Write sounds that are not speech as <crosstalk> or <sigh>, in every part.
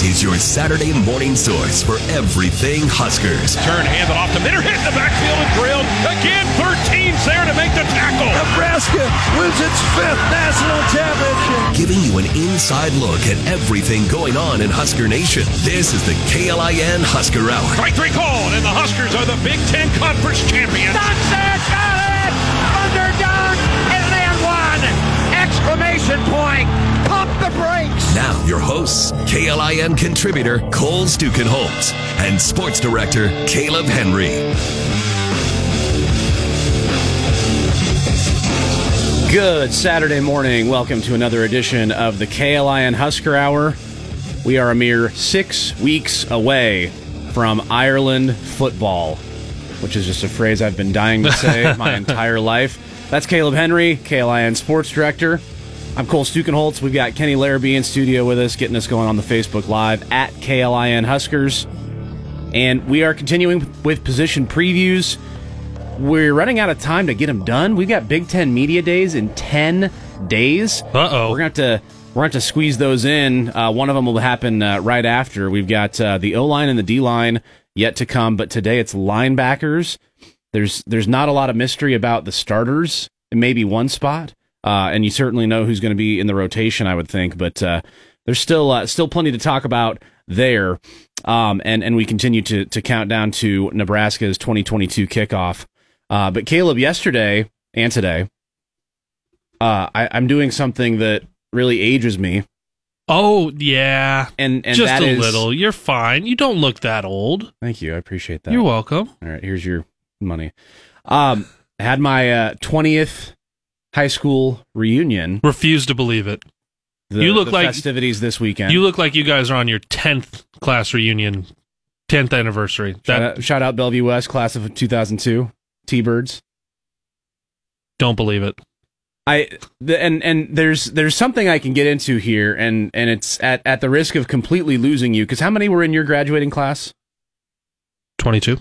This is your Saturday morning source for everything Huskers. Turn handed off to Minter, hit in the backfield and drilled. Again, 13's there to make the tackle. Nebraska wins its fifth national championship. Giving you an inside look at everything going on in Husker Nation. This is the KLIN Husker Hour. Strike three called, and the Huskers are the Big Ten Conference champions. That's it! Got it! Underdog! And then one! Exclamation point! Pump the brakes! Now, your hosts, KLIN contributor Cole Stukenholtz and sports director Caleb Henry. Good Saturday morning. Welcome to another edition of the KLIN Husker Hour. We are a mere six weeks away from Ireland football, which is just a phrase I've been dying to say <laughs> my entire life. That's Caleb Henry, KLIN sports director. I'm Cole Stukenholtz. We've got Kenny Larrabee in studio with us, getting us going on the Facebook Live at KLIN Huskers. And we are continuing with position previews. We're running out of time to get them done. We've got Big Ten Media Days in 10 days. Uh-oh. We're going to have to. We're going to squeeze those in. Uh, one of them will happen uh, right after. We've got uh, the O line and the D line yet to come, but today it's linebackers. There's there's not a lot of mystery about the starters. It may be one spot, uh, and you certainly know who's going to be in the rotation. I would think, but uh, there's still uh, still plenty to talk about there. Um, and and we continue to to count down to Nebraska's 2022 kickoff. Uh, but Caleb, yesterday and today, uh, I, I'm doing something that really ages me, Oh yeah, and and just a is- little. You're fine. You don't look that old. Thank you, I appreciate that. You're welcome. All right, here's your money. Um, I had my uh, 20th high school reunion. Refuse to believe it. The, You look the like- festivities this weekend. You look like you guys are on your tenth class reunion, tenth anniversary. shout, That out, shout out Bellevue West, class of 2002, T-Birds. don't believe it. I the, and and there's there's something I can get into here, and and it's at at the risk of completely losing you because how many were in your graduating class? 22.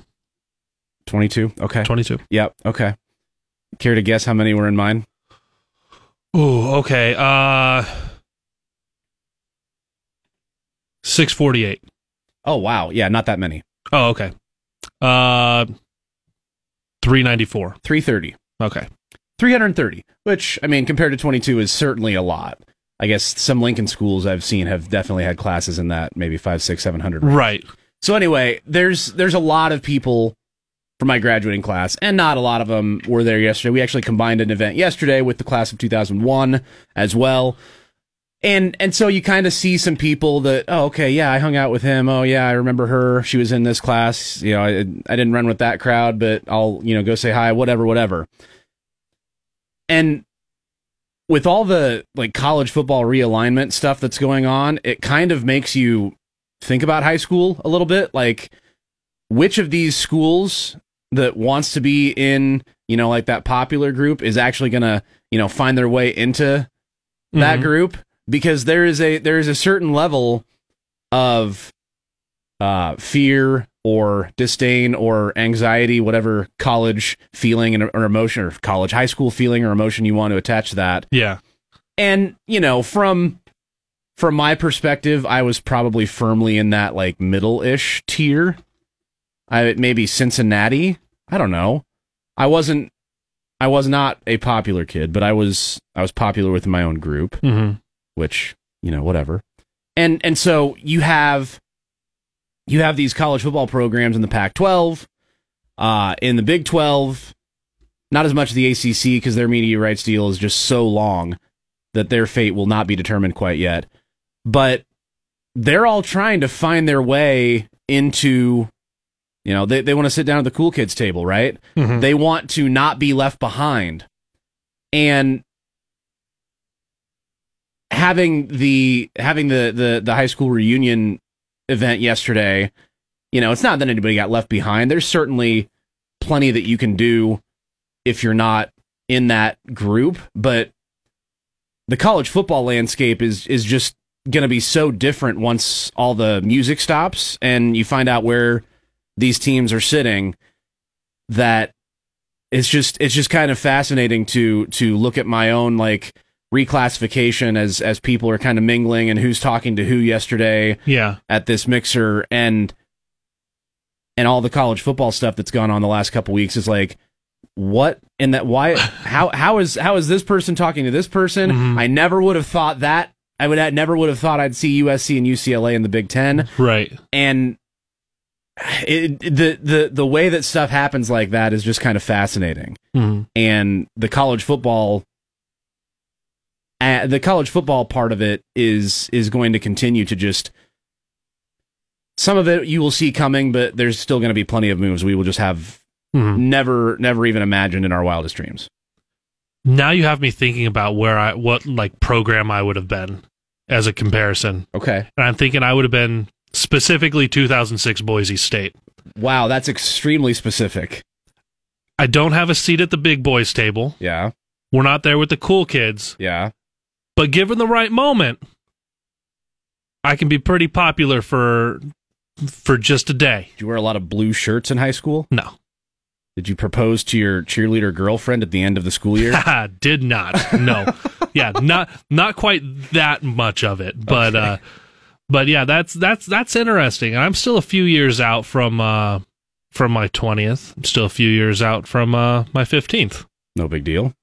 22. Okay. 22. Yep. Okay. Care to guess how many were in mine? Ooh, okay. Uh, six forty eight. Oh wow, yeah, not that many. Oh, okay. Uh, three ninety four. 330. Okay. 330, which I mean compared to 22 is certainly a lot. I guess some Lincoln schools I've seen have definitely had classes in that maybe five, six, seven hundred. Right. So anyway, there's there's a lot of people from my graduating class, and not a lot of them were there yesterday. We actually combined an event yesterday with the class of 2001 as well. And and so you kind of see some people that oh okay yeah I hung out with him. Oh yeah I remember her. She was in this class. You know I, I didn't run with that crowd but I'll you know go say hi whatever whatever. And with all the like college football realignment stuff that's going on it kind of makes you think about high school a little bit. Like which of these schools that wants to be in you know like that popular group is actually gonna you know find their way into that Mhm. group because there is a there is a certain level of uh fear or disdain or anxiety whatever college feeling and or emotion or college high school feeling or emotion you want to attach to that Yeah. and you know from from my perspective i was probably firmly in that like middle-ish tier i maybe cincinnati? I don't know. I wasn't i was not a popular kid but i was i was popular with my own group Mm-hmm. which you know whatever. And and so you have you have these college football programs in the Pac-12 uh in the Big 12 not as much the ACC because their media rights deal is just so long that their fate will not be determined quite yet. But they're all trying to find their way into you know they, they want to sit down at the cool kids table right? Mhm. they want to not be left behind. And having the having the the the high school reunion event yesterday you know it's not that anybody got left behind. There's certainly plenty that you can do if you're not in that group but the college football landscape is is just going to be so different once all the music stops and you find out where these teams are sitting that it's just it's just kind of fascinating to to look at my own like reclassification as as people are kind of mingling and who's talking to who yesterday Yeah. at this mixer. And and all the college football stuff that's gone on the last couple weeks is like what in that why how how is how is this person talking to this person? Mm-hmm. I never would have thought that. I would I never would have thought i'd see usc and ucla in the big 10 Right. and it, the the the way that stuff happens like that is just kind of fascinating Mhm. and the college football uh, the college football part of it is is going to continue to just some of it you will see coming but there's still going to be plenty of moves we will just have Mhm. never never even imagined in our wildest dreams Now you have me thinking about where I what like program I would have been as a comparison. okay And I'm thinking I would have been specifically 2006 Boise State. wow that's extremely specific I don't have a seat at the big boys table. yeah We're not there with the cool kids, yeah but given the right moment, I can be pretty popular for for just a day. did you wear a lot of blue shirts in high school No. did you propose to your cheerleader girlfriend at the end of the school year <laughs> Did not. No. <laughs> yeah, not not quite that much of it, but uh but yeah, that's that's that's interesting. And I'm still a few years out from uh from my 20th. I'm still a few years out from uh my 15th. no big deal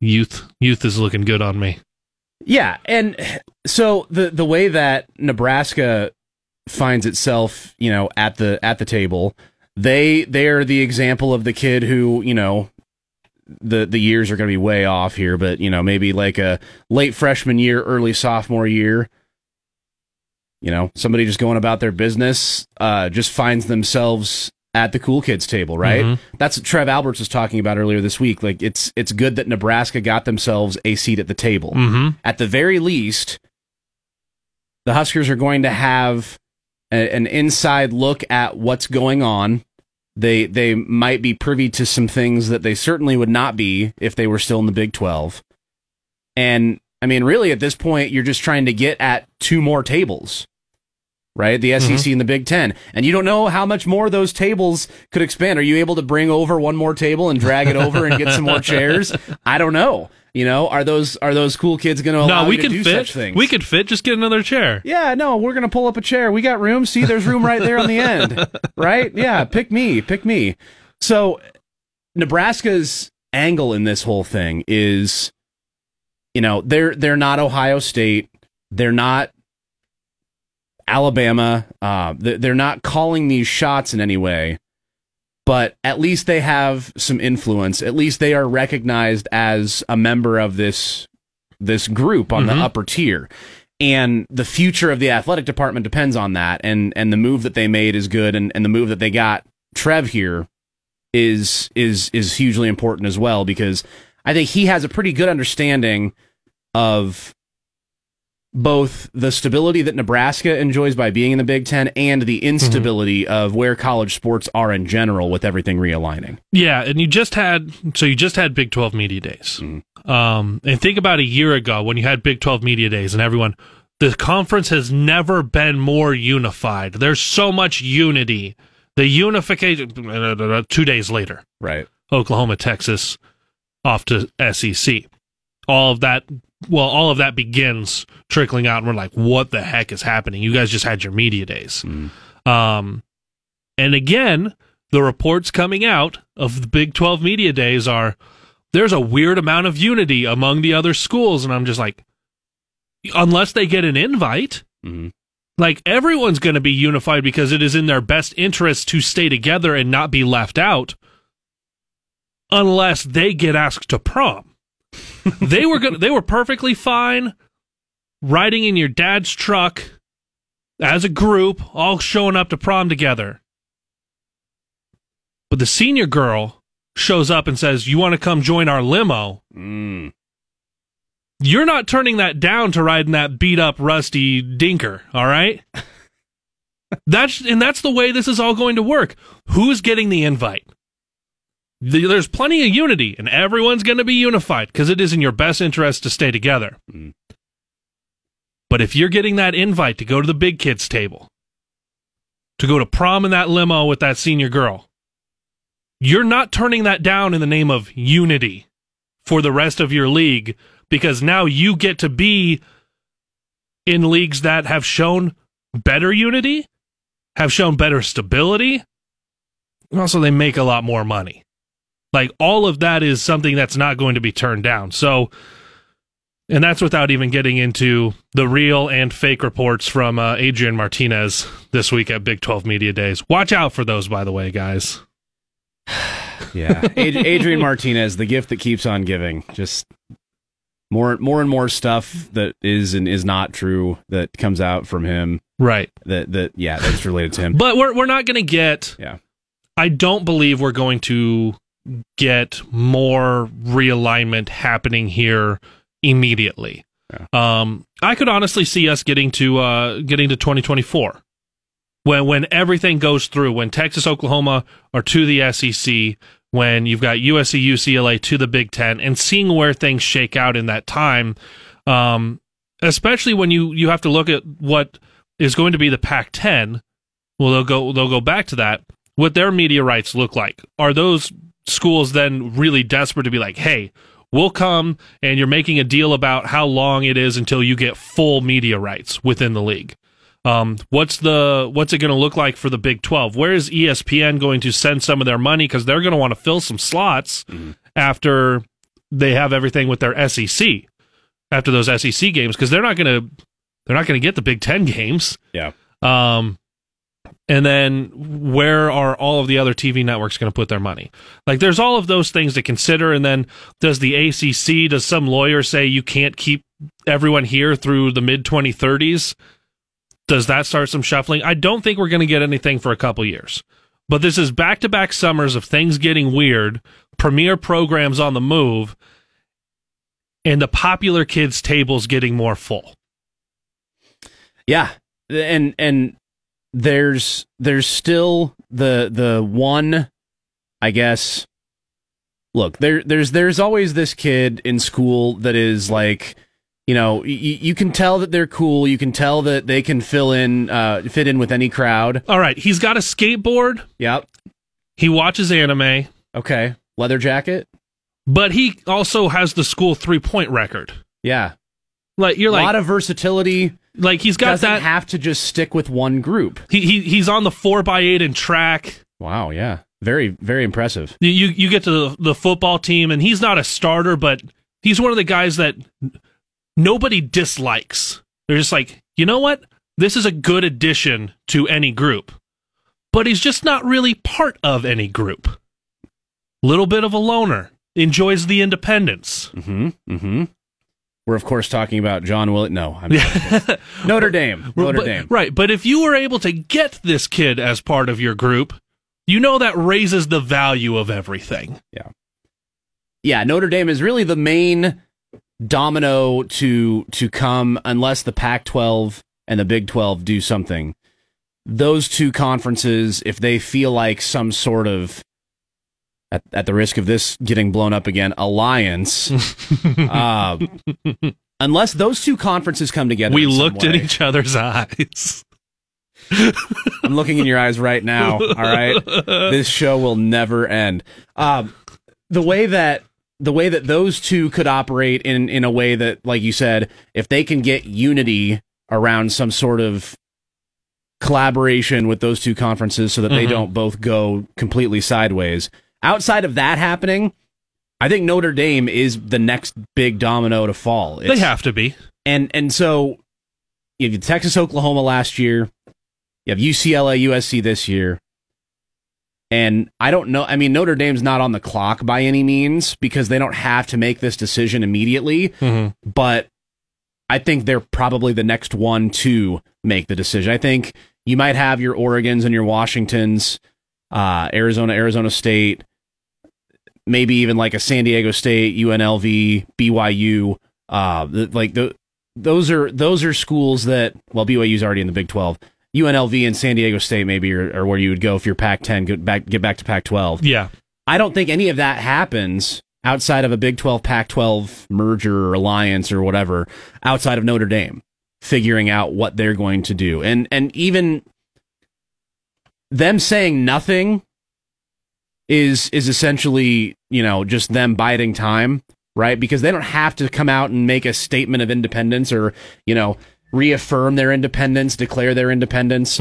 Youth youth is looking good on me. Yeah, and so the the way that Nebraska finds itself, you know, at the at the table, they they are the example of the kid who, you know, the the years are going to be way off here, but you know, maybe like a late freshman year, early sophomore year. You know, somebody just going about their business, uh, just finds themselves at the cool kids table, right? Mhm. That's what Trev Alberts was talking about earlier this week. Like it's it's good that Nebraska got themselves a seat at the table Mhm. at the very least, the Huskers are going to have a, an inside look at what's going on. They they might be privy to some things that they certainly would not be if they were still in the Big Twelve. And I mean, really, at this point, you're just trying to get at two more tables, right? The SEC mm-hmm. and the Big Ten, and you don't know how much more those tables could expand. Are you able to bring over one more table and drag it over and get some more chairs? <laughs> I don't know. You know, are those are those cool kids going to allow No, we you to can do fit. such things? We could fit. Just get another chair. Yeah, no, we're gonna pull up a chair. We got room. See, there's room right there on the end. <laughs> Right? Yeah, pick me, pick me. So Nebraska's angle in this whole thing is, you know, they're they're not Ohio State. They're not Alabama. Uh, they- they're not calling these shots in any way, but at least they have some influence. At least they are recognized as a member of this this group on the upper tier. And the future of the athletic department depends on that. And and the move that they made is good and, and the move that they got Trev here is is is hugely important as well because I think he has a pretty good understanding of both the stability that Nebraska enjoys by being in the Big Ten and the instability of where college sports are in general with everything realigning. Yeah, and you just had so you just had Big 12 Media Days. Um, and think about a year ago when you had Big 12 Media Days and everyone the conference has never been more unified. There's so much unity. The unification 2 days later. Right. Oklahoma, Texas off to SEC. All of that well, all of that begins trickling out and we're like what the heck is happening? You guys just had your media days. Um and again, the reports coming out of the Big 12 media days are there's a weird amount of unity among the other schools and I'm just like unless they get an invite, Mhm. like everyone's going to be unified because it is in their best interest to stay together and not be left out unless they get asked to prom. <laughs> they were going they were perfectly fine riding in your dad's truck as a group all showing up to prom together. But the senior girl shows up and says, "You want to come join our limo?" Mm. You're not turning that down to ride in that beat up rusty dinker, all right? <laughs> that's and that's the way this is all going to work. Who's getting the invite? The- There's plenty of unity, and everyone's going to be unified because it is in your best interest to stay together. Mm. But if you're getting that invite to go to the big kids table, to go to prom in that limo with that senior girl, you're not turning that down in the name of unity for the rest of your league because now you get to be in leagues that have shown better unity, have shown better stability. And also, they make a lot more money. Like, all of that is something that's not going to be turned down. So, and that's without even getting into the real and fake reports from uh, Adrian Martinez this week at Big 12 Media Days. Watch out for those, by the way, guys. <sighs> Yeah, Ad- Adrian Martinez, the gift that keeps on giving. Just more, more and more stuff that is and is not true that comes out from him. Right. That that yeah, that's related to him. But we're we're not going to get. Yeah. I don't believe we're going to get more realignment happening here immediately. Um, I could honestly see us getting to uh, getting to 2024 when when everything goes through when Texas, Oklahoma are to the SEC, when you've got USC, UCLA to the Big Ten, and seeing where things shake out in that time. Um, especially when you you have to look at what is going to be the Pac-10. Well, they'll go they'll go back to that. What their media rights look like? Are those schools then really desperate to be like, hey, we'll come and you're making a deal about how long it is until you get full media rights within the league? Um, what's the what's it going to look like for the Big Twelve? Where is ESPN going to send some of their money because they're going to want to fill some slots after they have everything with their SEC after those SEC games because they're not going to they're not going to get the Big Ten games. Yeah. Um, and then where are all of the other TV networks going to put their money? Like, there's all of those things to consider. And then does the ACC, does some lawyer say you can't keep everyone here through the mid 2030s? Does that start some shuffling? I don't think we're going to get anything for a couple years. But this is back to back summers of things getting weird, premier programs on the move, and the popular kids' tables getting more full. Yeah, and and there's there's still the the one, I guess. Look, there there's there's always this kid in school that is like, you know, y- you can tell that they're cool. You can tell that they can fill in, uh, fit in with any crowd. All right, he's got a skateboard. Yep. He watches anime. Okay. Leather jacket. but he also has the school three point record. Yeah. Like you're a like lot of versatility. Like he's got Doesn't that. have to just stick with one group. he, he he's on the four by eight in track. Wow. Yeah. Very very impressive. You you you get to the, the football team, and he's not a starter, but he's one of the guys that nobody dislikes. They're just like, you know what? This is a good addition to any group, but he's just not really part of any group. Little bit of a loner. Enjoys the independence. Mm-hmm. Mm-hmm. We're of course talking about John Willett. No, I'm <laughs> Notre Dame. Notre But- Dame. Right. But if you were able to get this kid as part of your group, you know that raises the value of everything. Yeah. Yeah, Notre Dame is really the main domino to to come unless the Pac-12 and the Big 12 do something. Those two conferences, if they feel like some sort of at, at the risk of this getting blown up again, alliance, uh, <laughs> unless those two conferences come together, we looked in way. each other's eyes. <laughs> I'm looking in your eyes right now. All right, <laughs> this show will never end. Um, the way that the way that those two could operate in in a way that, like you said, if they can get unity around some sort of collaboration with those two conferences, so that they Mhm. don't both go completely sideways. Outside of that happening, I think Notre Dame is the next big domino to fall. they have to be. and and so you have Texas, Oklahoma last year. You have UCLA, USC this year. And I don't know. I mean, Notre Dame's not on the clock by any means because they don't have to make this decision immediately. But I think they're probably the next one to make the decision. I think you might have your Oregons and your Washingtons, uh, Arizona, Arizona State, maybe even like a San Diego State, UNLV, BYU. Uh, th- like the, those are those are schools that well BYU's already in the Big Twelve. UNLV and San Diego State maybe are, are where you would go if you're Pac-10. Get back get back to Pac-12. Yeah. I don't think any of that happens outside of a Big 12 Pac 12 merger or alliance or whatever outside of Notre Dame figuring out what they're going to do. And and even them saying nothing is is essentially, you know, just them biding time. right? Because they don't have to come out and make a statement of independence or, you know, reaffirm their independence, declare their independence.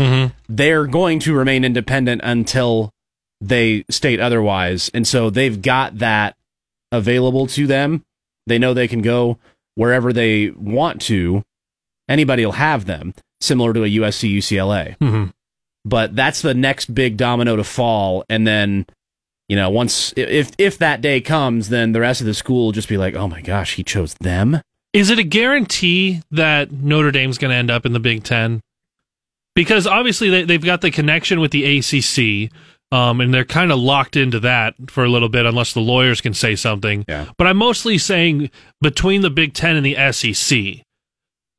They're going to remain independent until they state otherwise. And so they've got that available to them. They know they can go wherever they want to. Anybody will have them, similar to a USC UCLA. Mhm. But that's the next big domino to fall. And then, you know, once, if, if that day comes, then the rest of the school will just be like, oh my gosh, he chose them. Is it a guarantee that Notre Dame's going to end up in the Big Ten? Because obviously they, they've got the connection with the ACC, um, and they're kind of locked into that for a little bit, unless the lawyers can say something. Yeah. But I'm mostly saying between the Big Ten and the SEC,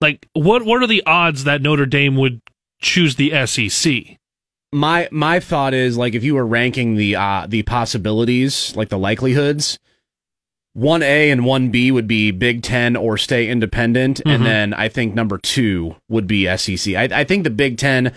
like what what are the odds that Notre Dame would choose the SEC? My my thought is like if you were ranking the uh the possibilities like the likelihoods 1A and 1B would be Big 10 or stay independent Mhm. and then I think number 2 would be SEC. I I think the Big 10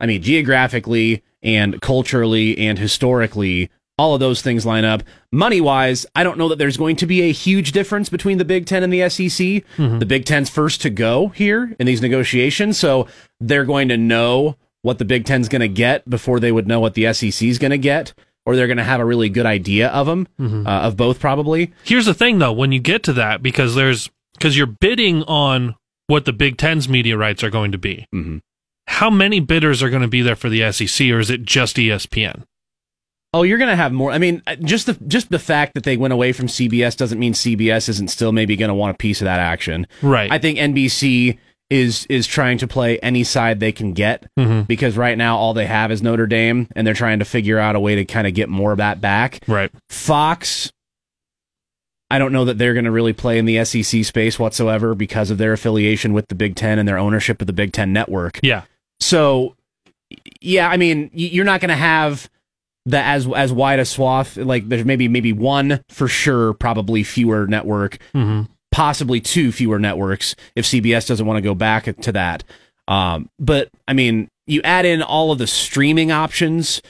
I mean geographically and culturally and historically all of those things line up. Money wise, I don't know that there's going to be a huge difference between the Big Ten and the SEC. The Big Ten's first to go here in these negotiations, so they're going to know what the Big Ten's going to get before they would know what the SEC's going to get, or they're going to have a really good idea of them, uh, of both probably. Here's the thing, though, when you get to that, because there's because you're bidding on what the Big Ten's media rights are going to be. Mhm. How many bidders are going to be there for the SEC, or is it just ESPN? Oh, you're going to have more. I mean, uh, just the just the fact that they went away from CBS doesn't mean CBS isn't still maybe going to want a piece of that action. Right. I think NBC is is trying to play any side they can get Mhm. because right now all they have is Notre Dame and they're trying to figure out a way to kind of get more of that back. right. Fox I don't know that they're going to really play in the SEC space whatsoever because of their affiliation with the Big 10 and their ownership of the Big 10 network. Yeah. So yeah, I mean, you're not going to have the as as wide a swath like there's maybe maybe one for sure probably fewer network hmm possibly two fewer networks if CBS doesn't want to go back to that. Um, but I mean, you add in all of the streaming options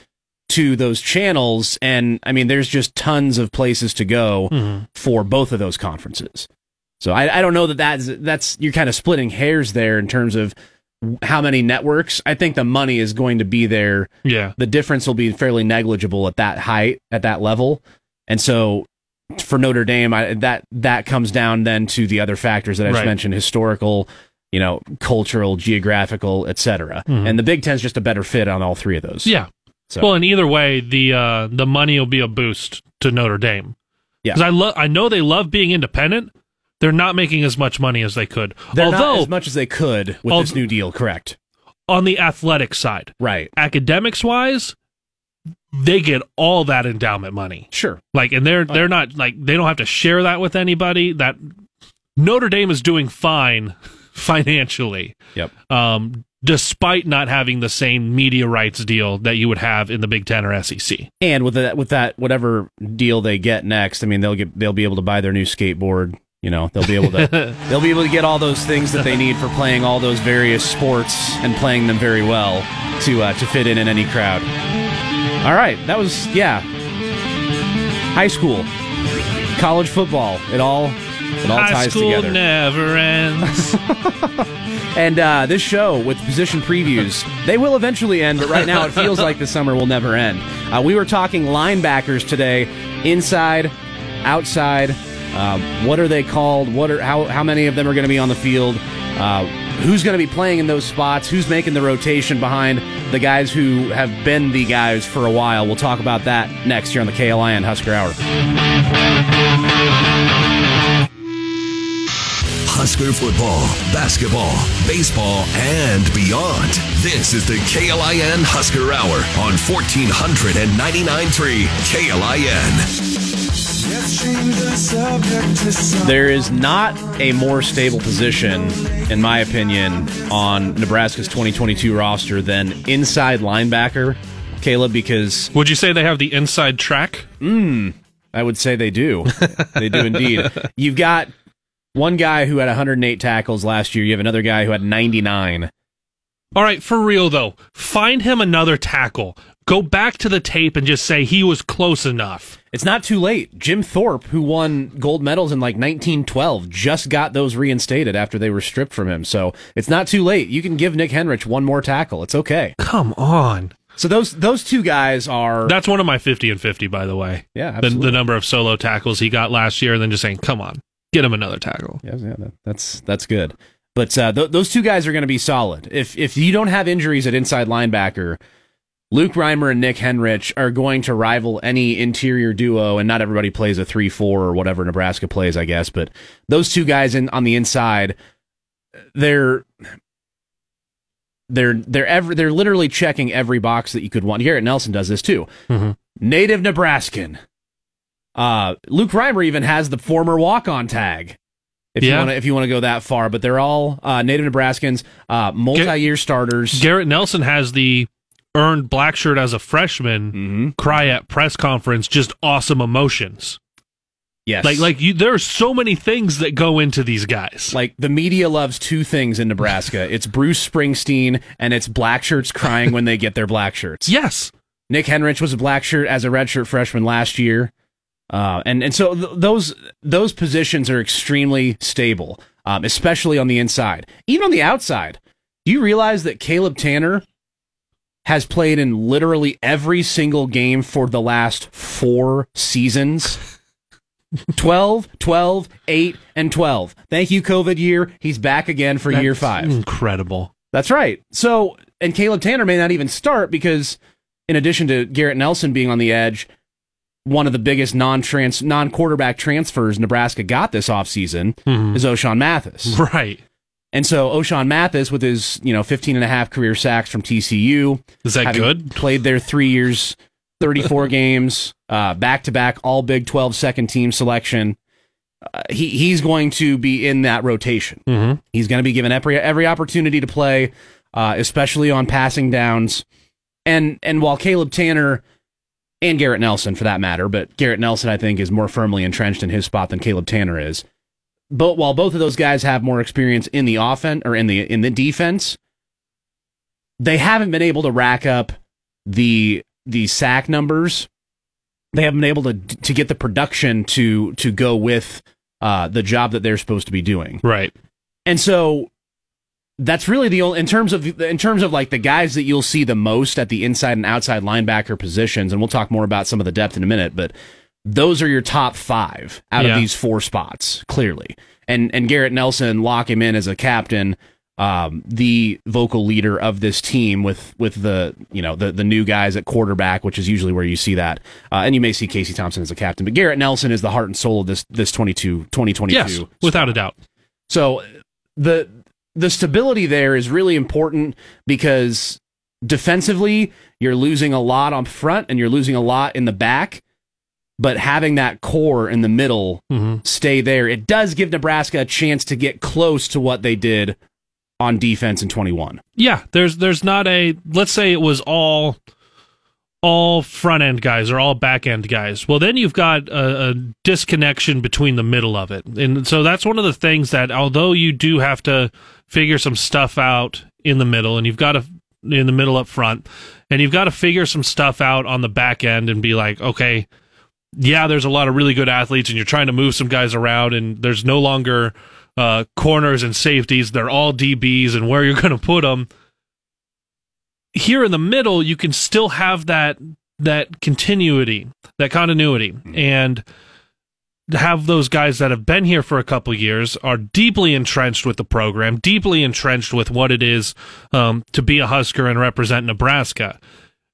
to those channels, and I mean, there's just tons of places to go Mhm. for both of those conferences. So I, I don't know that that's that's you're kind of splitting hairs there in terms of how many networks. I think the money is going to be there Yeah. the difference will be fairly negligible at that height, at that level. And so for Notre Dame, I, that that comes down then to the other factors that I just Right. mentioned: historical, you know, cultural, geographical, etc. Mhm. And the Big Ten's just a better fit on all three of those. Yeah. So- Well, and either way, the uh, the money will be a boost to Notre Dame. Yeah. Because I love, I know they love being independent. They're not making as much money as they could. They're Although as much as they could with Al- this new deal. Correct. on the athletic side, Right. academics wise, they get all that endowment money. Sure. Like, and they're they're not like they don't have to share that with anybody. That Notre Dame is doing fine <laughs> financially, Yep. um, despite not having the same media rights deal that you would have in the Big Ten or SEC. And with that, with that, whatever deal they get next, I mean, they'll get they'll be able to buy their new skateboard. You know, they'll be able to <laughs> they'll be able to get all those things that they need for playing all those various sports and playing them very well to uh, to fit in in any crowd. All right, that was yeah. High school, college football, it all it all High ties school together. never ends. <laughs> And uh, this show with position previews, they will eventually end, but right now it feels like the summer will never end. Uh, we were talking linebackers today, inside, outside. Uh, what are they called? What are how how many of them are going to be on the field? Who's going to be playing in those spots? Who's making the rotation behind the guys who have been the guys for a while? We'll talk about that next here on the KLIN Husker Hour. Husker football, basketball, baseball, and beyond. This is the KLIN Husker Hour on 1499.3 KLIN. There is not a more stable position, in my opinion, on Nebraska's 2022 roster than inside linebacker, Caleb, because Would you say they have the inside track? Hmm, I would say they do. <laughs> they do indeed. You've got one guy who had 108 tackles last year. You have another guy who had 99. All right, for real though, find him another tackle. Go back to the tape and just say he was close enough. It's not too late. Jim Thorpe, who won gold medals in like 1912, just got those reinstated after they were stripped from him. So it's not too late. You can give Nick Henrich one more tackle. It's okay. Come on. So those those two guys are That's one of my 50 and 50, by the way. Yeah, the, the number of solo tackles he got last year, and then just saying, come on, get him another tackle. Yeah, yeah, that, that's that's good. But uh, th- those two guys are going to be solid. If if you don't have injuries at inside linebacker, Luke Reimer and Nick Henrich are going to rival any interior duo. And not everybody plays a three four or whatever Nebraska plays, I guess. But those two guys in on the inside, they're they're they're ever they're literally checking every box that you could want. Garrett Nelson does this too. Native Nebraskan. Uh, Luke Reimer even has the former walk on tag. If you want to, if you want to go that far, but they're all uh, native Nebraskans, uh, multi-year starters. Garrett Nelson has the earned black shirt as a freshman Mm-hmm. cry at press conference, just awesome emotions. yes, Like, like you, there are so many things that go into these guys. like the media loves two things in Nebraska. <laughs> it's Bruce Springsteen and it's black shirts crying when they get their black shirts. yes, Nick Henrich was a black shirt as a redshirt freshman last year, uh, and and so th- those those positions are extremely stable, um, especially on the inside. Even on the outside, do you realize that Caleb Tanner has played in literally every single game for the last four seasons? <laughs> 12, 12, 8, and 12. Thank you, COVID year. He's back again for year five. incredible. That's right. So, and Caleb Tanner may not even start because, in addition to Garrett Nelson being on the edge, one of the biggest non-trans non-quarterback transfers Nebraska got this offseason mm-hmm. is Ochaun Mathis. Right? And so Ochaun Mathis with his, you know, 15 and a half career sacks from TCU. Is that good? Played there 3 years, 34 <laughs> games, uh back to back all Big 12 second team selection. Uh, he he's going to be in that rotation. Mm-hmm. He's going to be given every every opportunity to play, uh, especially on passing downs. And and while Caleb Tanner and Garrett Nelson, for that matter, but Garrett Nelson I think is more firmly entrenched in his spot than Caleb Tanner is. But while both of those guys have more experience in the offense or in the in the defense, they haven't been able to rack up the the sack numbers. They haven't been able to to get the production to to go with uh, the job that they're supposed to be doing. Right. And so that's really the only in terms of in terms of like the guys that you'll see the most at the inside and outside linebacker positions, and we'll talk more about some of the depth in a minute, but those are your top five out Yeah. of these four spots, clearly. And and Garrett Nelson lock him in as a captain, um, the vocal leader of this team with with the you know the the new guys at quarterback, which is usually where you see that. Uh, and you may see Casey Thompson as a captain, but Garrett Nelson is the heart and soul of this this 22 2022 Yes, without a doubt. so the the stability there is really important because defensively you're losing a lot on front and you're losing a lot in the back. But having that core in the middle mm-hmm. stay there, it does give Nebraska a chance to get close to what they did on defense in 21. Yeah, there's there's not a let's say it was all all front end guys or all back end guys. Well, then you've got a, a disconnection between the middle of it, and so that's one of the things that although you do have to figure some stuff out in the middle, and you've got to in the middle up front, and you've got to figure some stuff out on the back end and be like, okay, yeah, there's a lot of really good athletes, and you're trying to move some guys around, and there's no longer uh, corners and safeties; they're all DBs, and where you're <laughs> going to put them here in the middle, you can still have that that continuity, that continuity, and have those guys that have been here for a couple years are deeply entrenched with the program, deeply entrenched with what it is um, to be a Husker and represent Nebraska.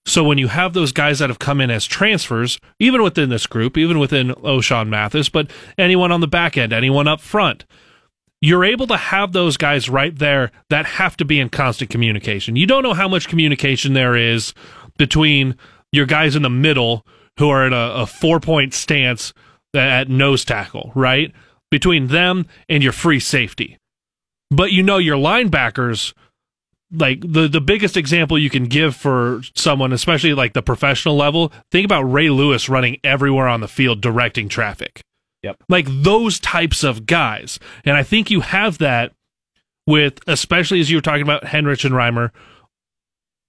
So when you have those guys that have come in as transfers, even within this group, even within Ochaun Mathis, but anyone on the back end, anyone up front, you're able to have those guys right there that have to be in constant communication. You don't know how much communication there is between your guys in the middle who are in a, a four point stance at nose tackle, right? Between them and your free safety. But you know your linebackers like the the biggest example you can give for someone especially like the professional level think about Ray Lewis running everywhere on the field directing traffic Yep. like those types of guys. And I think you have that with, especially as you were talking about Henrich and Reimer,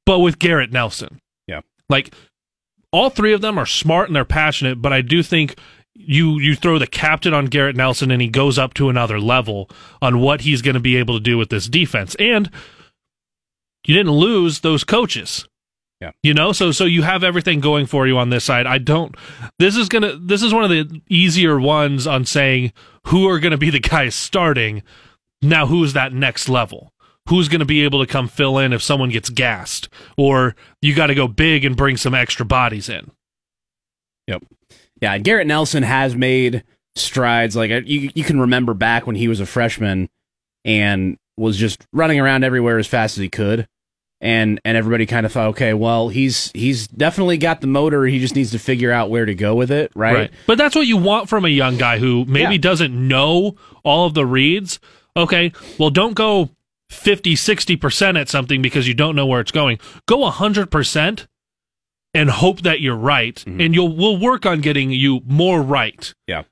but with Garrett Nelson. Yeah. Like all three of them are smart and they're passionate, but I do think you you throw the captain on Garrett Nelson and he goes up to another level on what he's going to be able to do with this defense. And you didn't lose those coaches. Yeah. You know, so so you have everything going for you on this side. I don't this is going to this is one of the easier ones on saying who are going to be the guys starting. Now who's that next level? Who's going to be able to come fill in if someone gets gassed or you got to go big and bring some extra bodies in. Yep. Yeah, Garrett Nelson has made strides. Like you, you can remember back when he was a freshman and was just running around everywhere as fast as he could, and and everybody kind of thought, okay, well, he's he's definitely got the motor. He just needs to figure out where to go with it, right? But that's what you want from a young guy who maybe Yeah. doesn't know all of the reads. Okay, well, don't go 50, 60% at something because you don't know where it's going. Go 100% and hope that you're right, Mm-hmm. and you'll we'll work on getting you more right. Yeah.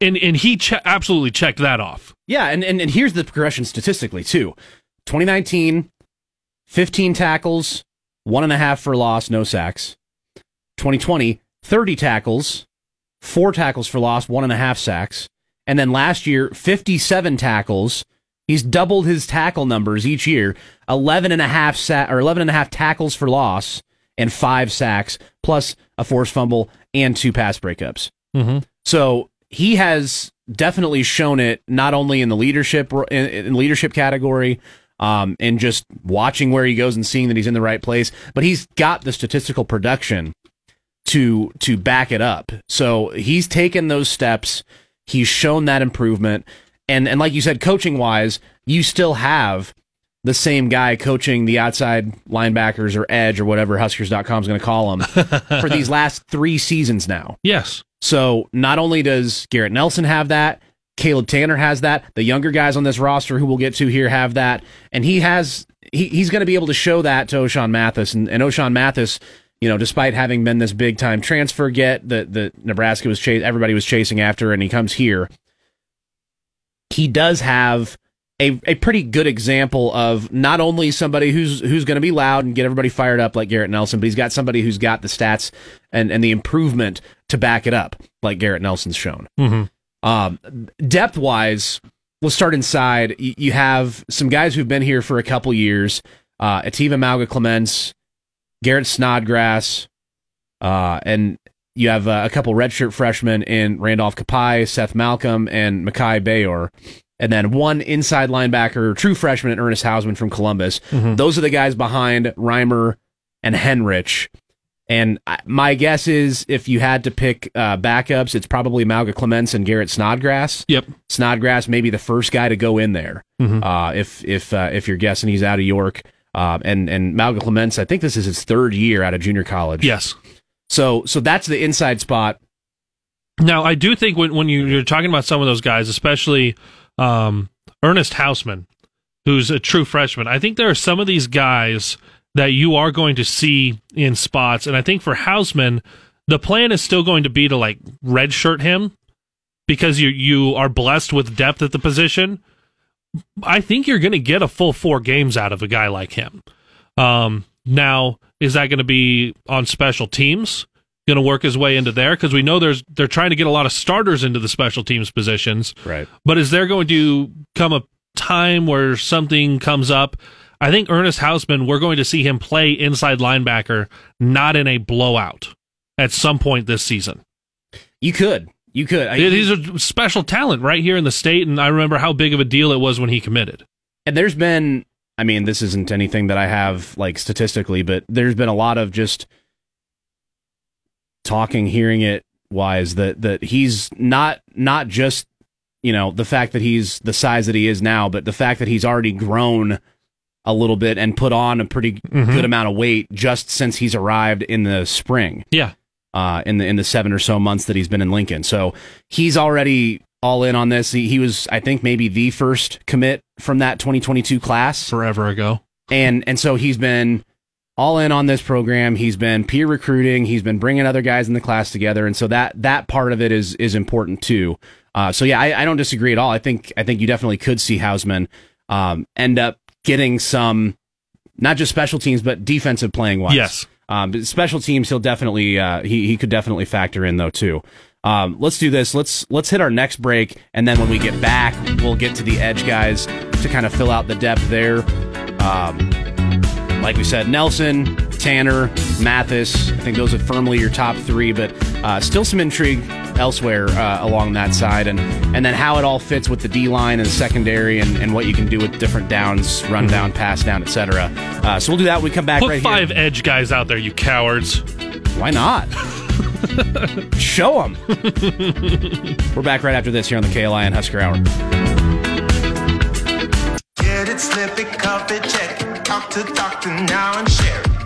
And and he che- absolutely checked that off. Yeah, and, and, and here's the progression statistically, too. 2019, 15 tackles, one and a half for loss, no sacks. 2020, 30 tackles, four tackles for loss, one and a half sacks. And then last year, 57 tackles. He's doubled his tackle numbers each year. 11 and a half sa- or 11 and a half tackles for loss and five sacks, plus a forced fumble and two pass breakups. Mm-hmm. So he has definitely shown it not only in the leadership in, in leadership category, um, and just watching where he goes and seeing that he's in the right place, but he's got the statistical production to to back it up. So he's taken those steps. He's shown that improvement, and and like you said, coaching wise, you still have the same guy coaching the outside linebackers or edge or whatever Huskers.com is going to call them <laughs> for these last three seasons now. Yes. So not only does Garrett Nelson have that, Caleb Tanner has that, the younger guys on this roster who we'll get to here have that, and he has he, he's going to be able to show that to Ochaun Mathis, and, and Ochaun Mathis, you know, despite having been this big time transfer get that the Nebraska was chas- everybody was chasing after, and he comes here, he does have. A, a pretty good example of not only somebody who's who's going to be loud and get everybody fired up like Garrett Nelson, but he's got somebody who's got the stats and, and the improvement to back it up like Garrett Nelson's shown. Mm-hmm. Um, depth wise, we'll start inside. You, you have some guys who've been here for a couple years. Uh, Eteva Mauga-Clements, Garrett Snodgrass, uh, and you have uh, a couple redshirt freshmen in Randolph Kpai, Seth Malcom, and Mikai Gbayor. And then one inside linebacker, true freshman, Ernest Hausmann from Columbus. Those are the guys behind Reimer and Henrich. And my guess is if you had to pick uh, backups, it's probably Mauga-Clements and Garrett Snodgrass. Yep. Snodgrass may be the first guy to go in there. Uh, if if uh, if you're guessing he's out of York, uh, and and Mauga-Clements, I think this is his third year out of junior college. Yes. So so that's the inside spot. Now, I do think when, when you, you're talking about some of those guys, especially um, Ernest Hausmann, who's a true freshman, I think there are some of these guys that you are going to see in spots. And I think for Hausmann, the plan is still going to be to like redshirt him because you, you are blessed with depth at the position. I think you're going to get a full four games out of a guy like him. Um, now, is that going to be on special teams? Going to work his way into there because we know there's they're trying to get a lot of starters into the special teams positions. Right. But is there going to come a time where something comes up? I think Ernest Hausmann, we're going to see him play inside linebacker, not in a blowout at some point this season. You could. You could. I- He's a special talent right here in the state, and I remember how big of a deal it was when he committed. and there's been i mean this isn't anything that i have like statistically but there's been a lot of just talking hearing it wise that that he's not not just you know the fact that he's the size that he is now but the fact that he's already grown a little bit and put on a pretty good amount of weight just since he's arrived in the spring Yeah. uh, in the in the seven or so months that he's been in Lincoln. So he's already all in on this. He, he was, I think, maybe the first commit from that 2022 class, Forever ago. and and so he's been all in on this program. He's been peer recruiting. He's been bringing other guys in the class together, and so that that part of it is is important too. Uh, so yeah, I, I don't disagree at all. I think I think you definitely could see Hausmann um, end up getting some, not just special teams, but defensive playing wise. Yes. Um, special teams, he'll definitely uh, he he could definitely factor in though too. Um, let's do this. Let's let's hit our next break, and then when we get back, we'll get to the edge guys to kind of fill out the depth there. Um, like we said, Nelson, Tanner, Mathis. I think those are firmly your top three, but uh, still some intrigue elsewhere uh, along that side, and and then how it all fits with the D line and secondary, and, and what you can do with different downs, run down, pass down, etc. Uh, so we'll do that. when We come back Put right five here. edge guys out there, you cowards. Why not? <laughs> Show them. We're back right after this here on the KLIN Husker Hour. Get it, slip it, cuff it, check it. Talk to doctor now and share it.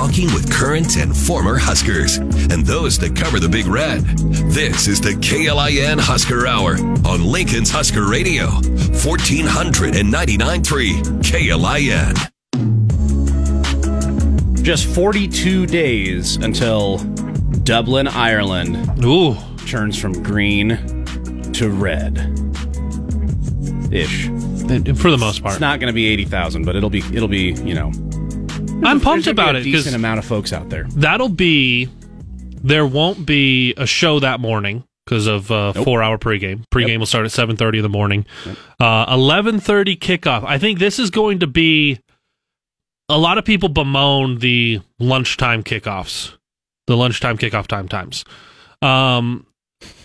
Talking with current and former Huskers and those that cover the Big Red. This is the KLIN Husker Hour on Lincoln's Husker Radio, 1499.3 KLIN. Just 42 days until Dublin, Ireland Ooh, turns from green to red. Ish. for the most part. It's not going to be 80,000, but it'll be it'll be, you know, I'm pumped about be it a decent because amount of folks out there. that'll be. There won't be a show that morning because of uh, Nope. four hour pregame. Pregame will start at seven thirty in the morning. Uh, Eleven thirty kickoff. I think this is going to be. A lot of people bemoan the lunchtime kickoffs, the lunchtime kickoff time times. Um,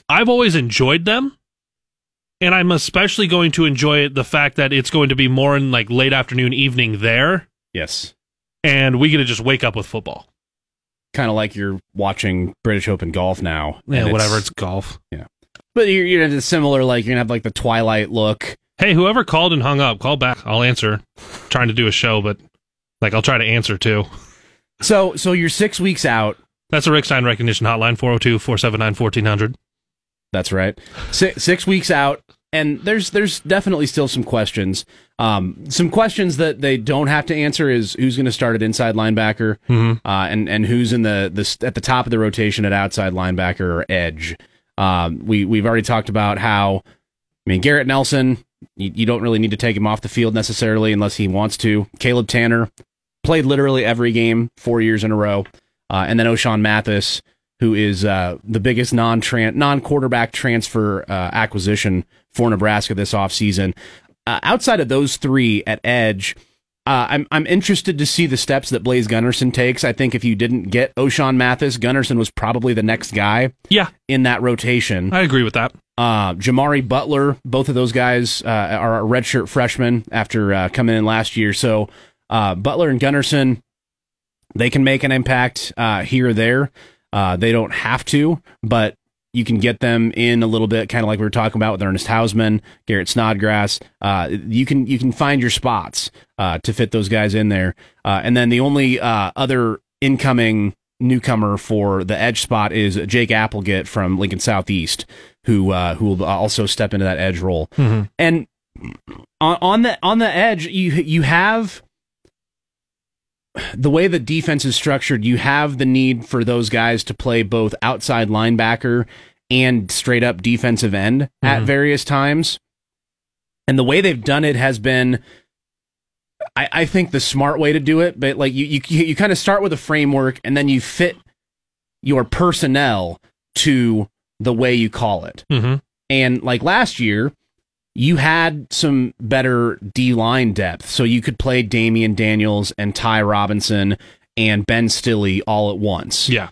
I've always enjoyed them, and I'm especially going to enjoy the fact that it's going to be more in like late afternoon, evening there, Yes. And we get to just wake up with football. Kind of like you're watching British Open golf now. Yeah, and whatever. It's golf. Yeah, but you're, you're gonna similar, like you're gonna have like the twilight look. Hey, whoever called and hung up, call back. I'll answer. trying to do a show, but like I'll try to answer too. So, so you're six weeks out. That's a Rick Stein recognition hotline 402 479 1400. That's right. Six, six weeks out, and there's there's definitely still some questions. Um, some questions that they don't have to answer is who's going to start at inside linebacker, uh, and and who's in the the at the top of the rotation at outside linebacker or edge. Um, we we've already talked about how. I mean, Garrett Nelson, you, you don't really need to take him off the field necessarily unless he wants to. Caleb Tannor played literally every game four years in a row, uh, and then Ochaun Mathis, who is uh, the biggest non non quarterback transfer uh, acquisition for Nebraska this offseason. Uh, outside of those three at edge, uh, I'm I'm interested to see the steps that Blaise Gunnerson takes. I think if you didn't get Ochaun Mathis, Gunnerson was probably the next guy Yeah, in that rotation. I agree with that. Uh, Jimari Butler, both of those guys uh, are redshirt freshmen after uh, coming in last year. So uh, Butler and Gunnerson, they can make an impact uh, here or there. Uh, they don't have to, but you can get them in a little bit, kind of like we were talking about with Ernest Hausmann, Garrett Snodgrass. Uh, you can you can find your spots uh, to fit those guys in there. Uh, and then the only uh, other incoming newcomer for the edge spot is Jake Applegate from Lincoln Southeast, who uh, who will also step into that edge role. And on, on the on the edge, you you have the way the defense is structured. You have the need for those guys to play both outside linebacker and straight up defensive end at various times. And the way they've done it has been I, I think the smart way to do it, but like you, you, you kind of start with a framework and then you fit your personnel to the way you call it. Mm-hmm. And like last year, you had some better D line depth, so you could play Damion Daniels and Ty Robinson and Ben Stille all at once. Yeah.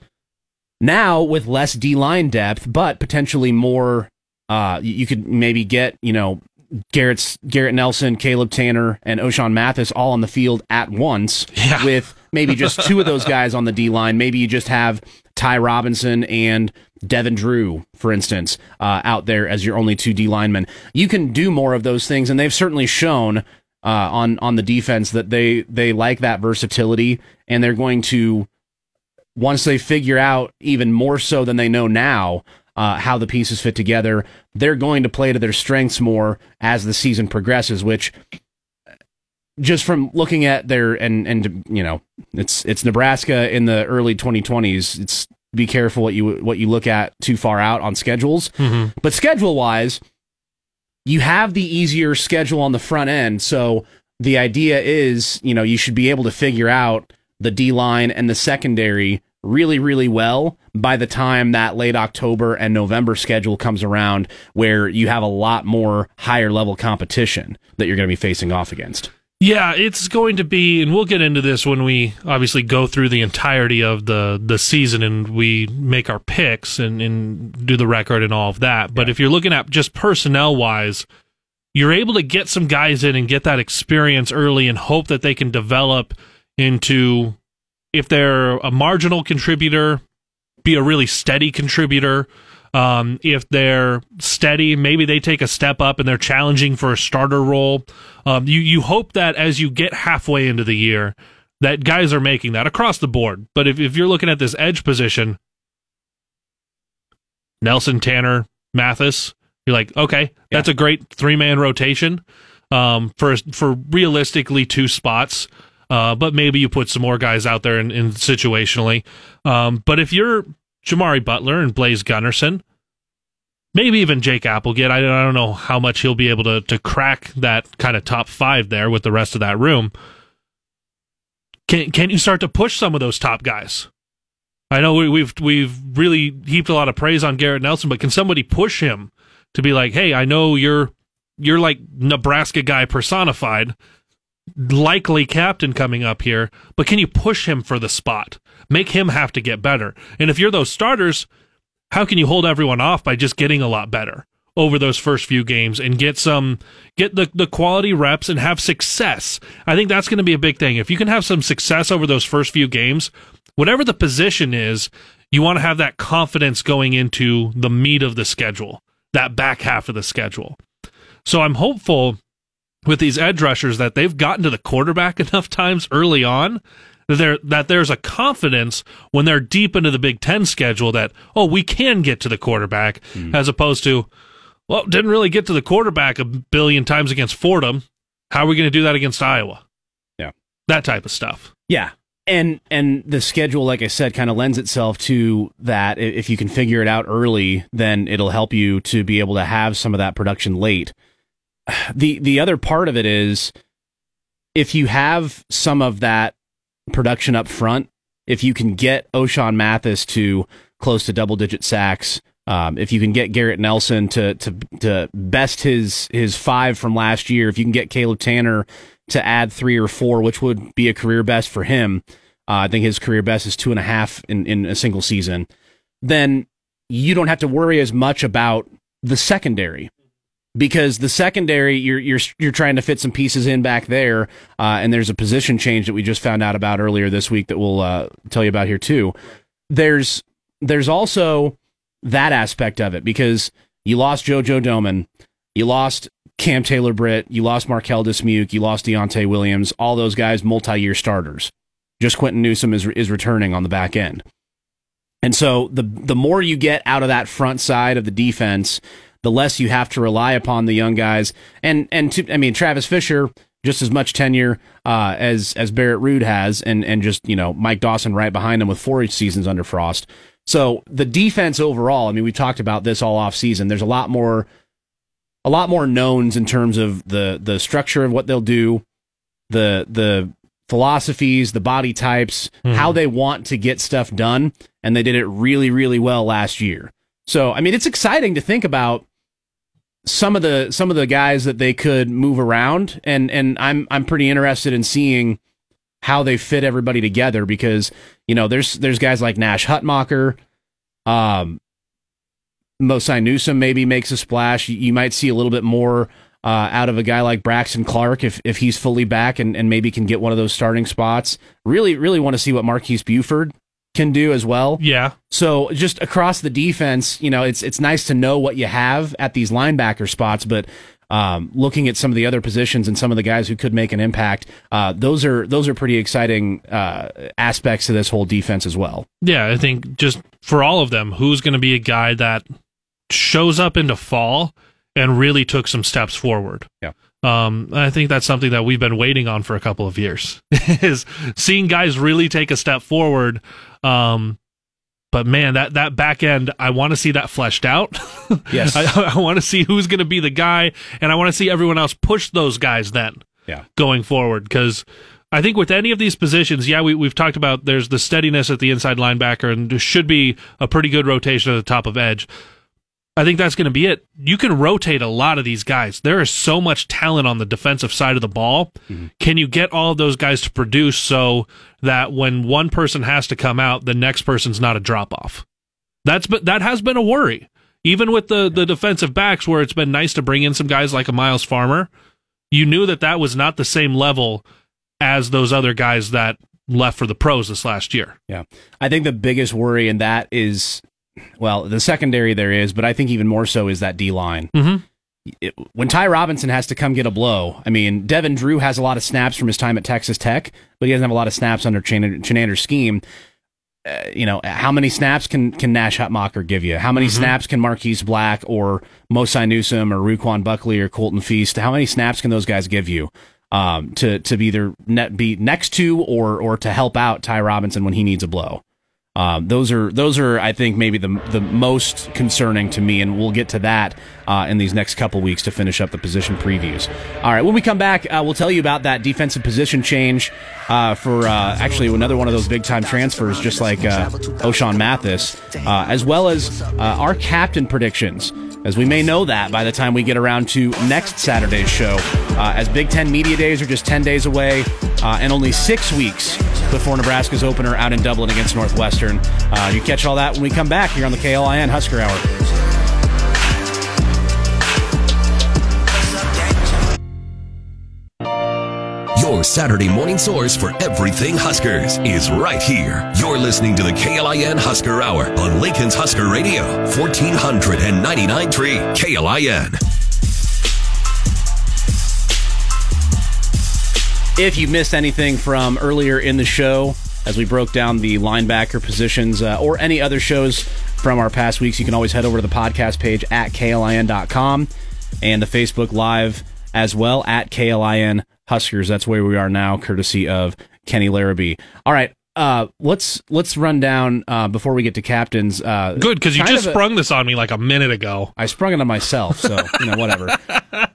Now with less D line depth, but potentially more, uh, you could maybe get you know Garrett's Garrett Nelson, Caleb Tannor, and Ochaun Mathis all on the field at once with maybe just two of those guys on the D line. Maybe you just have Ty Robinson and Devin Drew, for instance, uh, out there as your only two D linemen. You can do more of those things, and they've certainly shown uh, on on the defense that they they like that versatility, and they're going to once they figure out even more so than they know now uh, how the pieces fit together, they're going to play to their strengths more as the season progresses. Which, just from looking at their and and you know, it's it's Nebraska in the early 2020s. It's be careful what you what you look at too far out on schedules. Mm-hmm. But schedule wise, you have the easier schedule on the front end. So the idea is, you know, you should be able to figure out the D line and the secondary really, really well by the time that late October and November schedule comes around, where you have a lot more higher level competition that you're going to be facing off against. Yeah, it's going to be, and we'll get into this when we obviously go through the entirety of the the season and we make our picks and, and do the record and all of that. But if you're looking at just personnel wise, you're able to get some guys in and get that experience early and hope that they can develop into if they're a marginal contributor, be a really steady contributor. Um, if they're steady, maybe they take a step up and they're challenging for a starter role. Um, you you hope that as you get halfway into the year, that guys are making that across the board. But if if you're looking at this edge position, Nelson, Tannor, Mathis, you're like, okay, that's a great three man rotation um, for for realistically two spots. Uh, but maybe you put some more guys out there in, in situationally. Um, but if you're Jimari Butler and Blaise Gunnerson, maybe even Jake Applegate, I, don't know how much he'll be able to to crack that kind of top five there with the rest of that room. Can can you start to push some of those top guys? I know we, we've we've really heaped a lot of praise on Garrett Nelson, but can somebody push him to be like, hey, I know you're you're like Nebraska guy personified, likely captain coming up here, but can you push him for the spot? Make him have to get better. And if you're those starters, how can you hold everyone off by just getting a lot better over those first few games and get some get the, the quality reps and have success? I think that's going to be a big thing. If you can have some success over those first few games, whatever the position is, you want to have that confidence going into the meat of the schedule, that back half of the schedule. So I'm hopeful with these edge rushers that they've gotten to the quarterback <laughs> enough times early on that there that there's a confidence when they're deep into the Big Ten schedule that oh we can get to the quarterback hmm. as opposed to well didn't really get to the quarterback a billion times against Fordham. How are we going to do that against Iowa? Yeah. That type of stuff. Yeah. And and the schedule, like I said, kind of lends itself to that. If you can figure it out early, then it'll help you to be able to have some of that production late. <sighs> The the other part of it is if you have some of that production up front, if you can get Ochaun Mathis to close to double digit sacks, um, if you can get Garrett Nelson to to to best his his five from last year, if you can get Caleb Tannor to add three or four, which would be a career best for him, uh, I think his career best is two and a half in in a single season. Then you don't have to worry as much about the secondary because the secondary you're you're you're trying to fit some pieces in back there, uh, and there's a position change that we just found out about earlier this week that we'll uh, tell you about here too. There's there's also that aspect of it because you lost JoJo Domann, you lost Cam Taylor Britt, you lost Marquel Dismuke, you lost Deontai Williams, all those guys multi-year starters. Just Quinton Newsome is is returning on the back end. And so the the more you get out of that front side of the defense, the less you have to rely upon the young guys. And and to, I mean Travis Fisher just as much tenure uh, as as Barrett Ruud has, and and just you know Mike Dawson right behind him with four seasons under Frost. So the defense overall, I mean, we talked about this all off season. There's a lot more, a lot more knowns in terms of the the structure of what they'll do, the the philosophies, the body types, how they want to get stuff done, and they did it really, really well last year. So, I mean, it's exciting to think about some of the some of the guys that they could move around, and and I'm I'm pretty interested in seeing how they fit everybody together because you know there's there's guys like Nash Hutmacher, Um, Mosai Newsom maybe makes a splash. You, might see a little bit more uh, out of a guy like Braxton Clark if if he's fully back and, and maybe can get one of those starting spots. Really, really want to see what Marques Buford can do as well. Yeah. So just across the defense, you know, it's it's nice to know what you have at these linebacker spots, but um, looking at some of the other positions and some of the guys who could make an impact, uh, those are those are pretty exciting uh, aspects to this whole defense as well. Yeah, I think just for all of them, who's going to be a guy that shows up into fall and really took some steps forward. Yeah. Um, I think that's something that we've been waiting on for a couple of years <laughs> is seeing guys really take a step forward. Um, but man, that, that back end, I want to see that fleshed out. <laughs> Yes. I, I want to see who's going to be the guy, and I want to see everyone else push those guys then Yeah. going forward because I think with any of these positions, yeah, we, we've talked about there's the steadiness at the inside linebacker and there should be a pretty good rotation at the top of edge. I think that's going to be it. You can rotate a lot of these guys. There is so much talent on the defensive side of the ball. Mm-hmm. Can you get all of those guys to produce so that when one person has to come out, the next person's not a drop off? That's but that has been a worry. Even with the the defensive backs, where it's been nice to bring in some guys like a Myles Farmer, you knew that that was not the same level as those other guys that left for the pros this last year. Yeah. I think the biggest worry in that is, well, the secondary there is, but I think even more so is that D line. Mm-hmm. It- when Ty Robinson has to come get a blow, I mean, Devin Drew has a lot of snaps from his time at Texas Tech, but he doesn't have a lot of snaps under Chan- Chinander's scheme. Uh, you know, how many snaps can, can Nash Hutmacher give you? How many snaps can Marquis Black or Mosai Newsom or Ru'Quan Buckley or Colton Feist? How many snaps can those guys give you? Um, to to be either net be next to or or to help out Ty Robinson when he needs a blow. Um, those are those are I think maybe the the most concerning to me, and we'll get to that uh, in these next couple weeks to finish up the position previews. All right, when we come back, uh, we'll tell you about that defensive position change uh, for uh, actually another one of those big time transfers, just like uh, Ochaun Mathis, uh, as well as uh, our captain predictions. As we may know that by the time we get around to next Saturday's show, uh, as Big Ten Media Days are just 10 days away uh, and only six weeks before Nebraska's opener out in Dublin against Northwestern. Uh, you catch all that when we come back here on the KLIN Husker Hour. Your Saturday morning source for everything Huskers is right here. You're listening to the KLIN Husker Hour on Lincoln's Husker Radio, 1499.3 KLIN. If you missed anything from earlier in the show, as we broke down the linebacker positions uh, or any other shows from our past weeks, you can always head over to the podcast page at klin.com and the Facebook Live as well at KLIN Huskers. That's where we are now, courtesy of Kenny Larrabee. All right. Uh, let's let's run down uh, before we get to captains. Uh, Good, because you just a- sprung this on me like a minute ago. I sprung it on myself, so you know whatever. <laughs>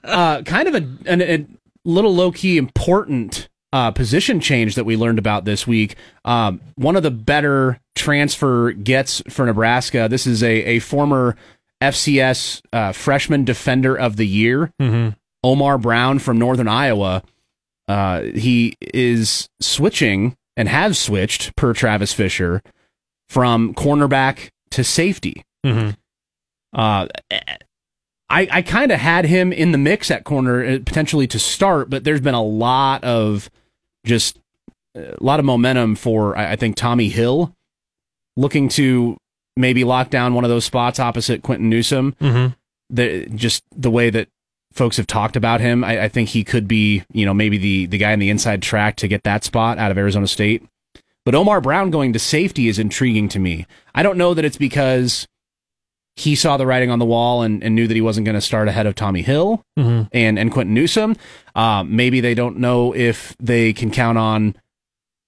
Uh, kind of a, an, a little low key important uh, position change that we learned about this week. Um, one of the better transfer gets for Nebraska. This is a a former FCS uh, freshman defender of the year, Mhm. Omar Brown from Northern Iowa. Uh, he is switching and has switched per Travis Fisher from cornerback to safety. Mm-hmm. Uh, I, I kind of had him in the mix at corner uh, potentially to start, but there's been a lot of just a lot of momentum for I, I think Tommy Hill looking to maybe lock down one of those spots opposite Quinton Newsome. Mm-hmm. The just the way that folks have talked about him, I, I think he could be you know maybe the the guy in the inside track to get that spot out of Arizona State. But Omar Brown going to safety is intriguing to me. I don't know that it's because he saw the writing on the wall and, and knew that he wasn't going to start ahead of Tommy Hill Mm-hmm. and and Quinton Newsome. Uh, maybe they don't know if they can count on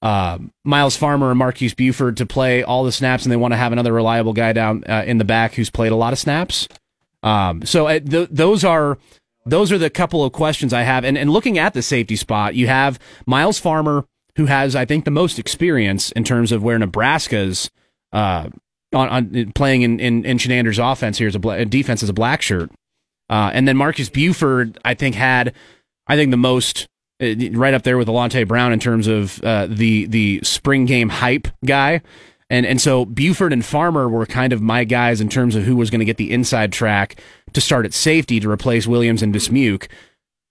uh, Myles Farmer and Marques Buford to play all the snaps, and they want to have another reliable guy down uh, in the back who's played a lot of snaps. Um, so uh, th- those are those are the couple of questions I have. And and looking at the safety spot, you have Myles Farmer, who has I think the most experience in terms of where Nebraska's uh, on, on playing in in, in Chinander's offense here as a bla- defense as a black shirt. Uh, and then Marcus Buford, I think, had I think the most uh, right up there with Alante Brown in terms of uh, the the spring game hype guy. And and so Buford and Farmer were kind of my guys in terms of who was going to get the inside track to start at safety to replace Williams and Dismuke.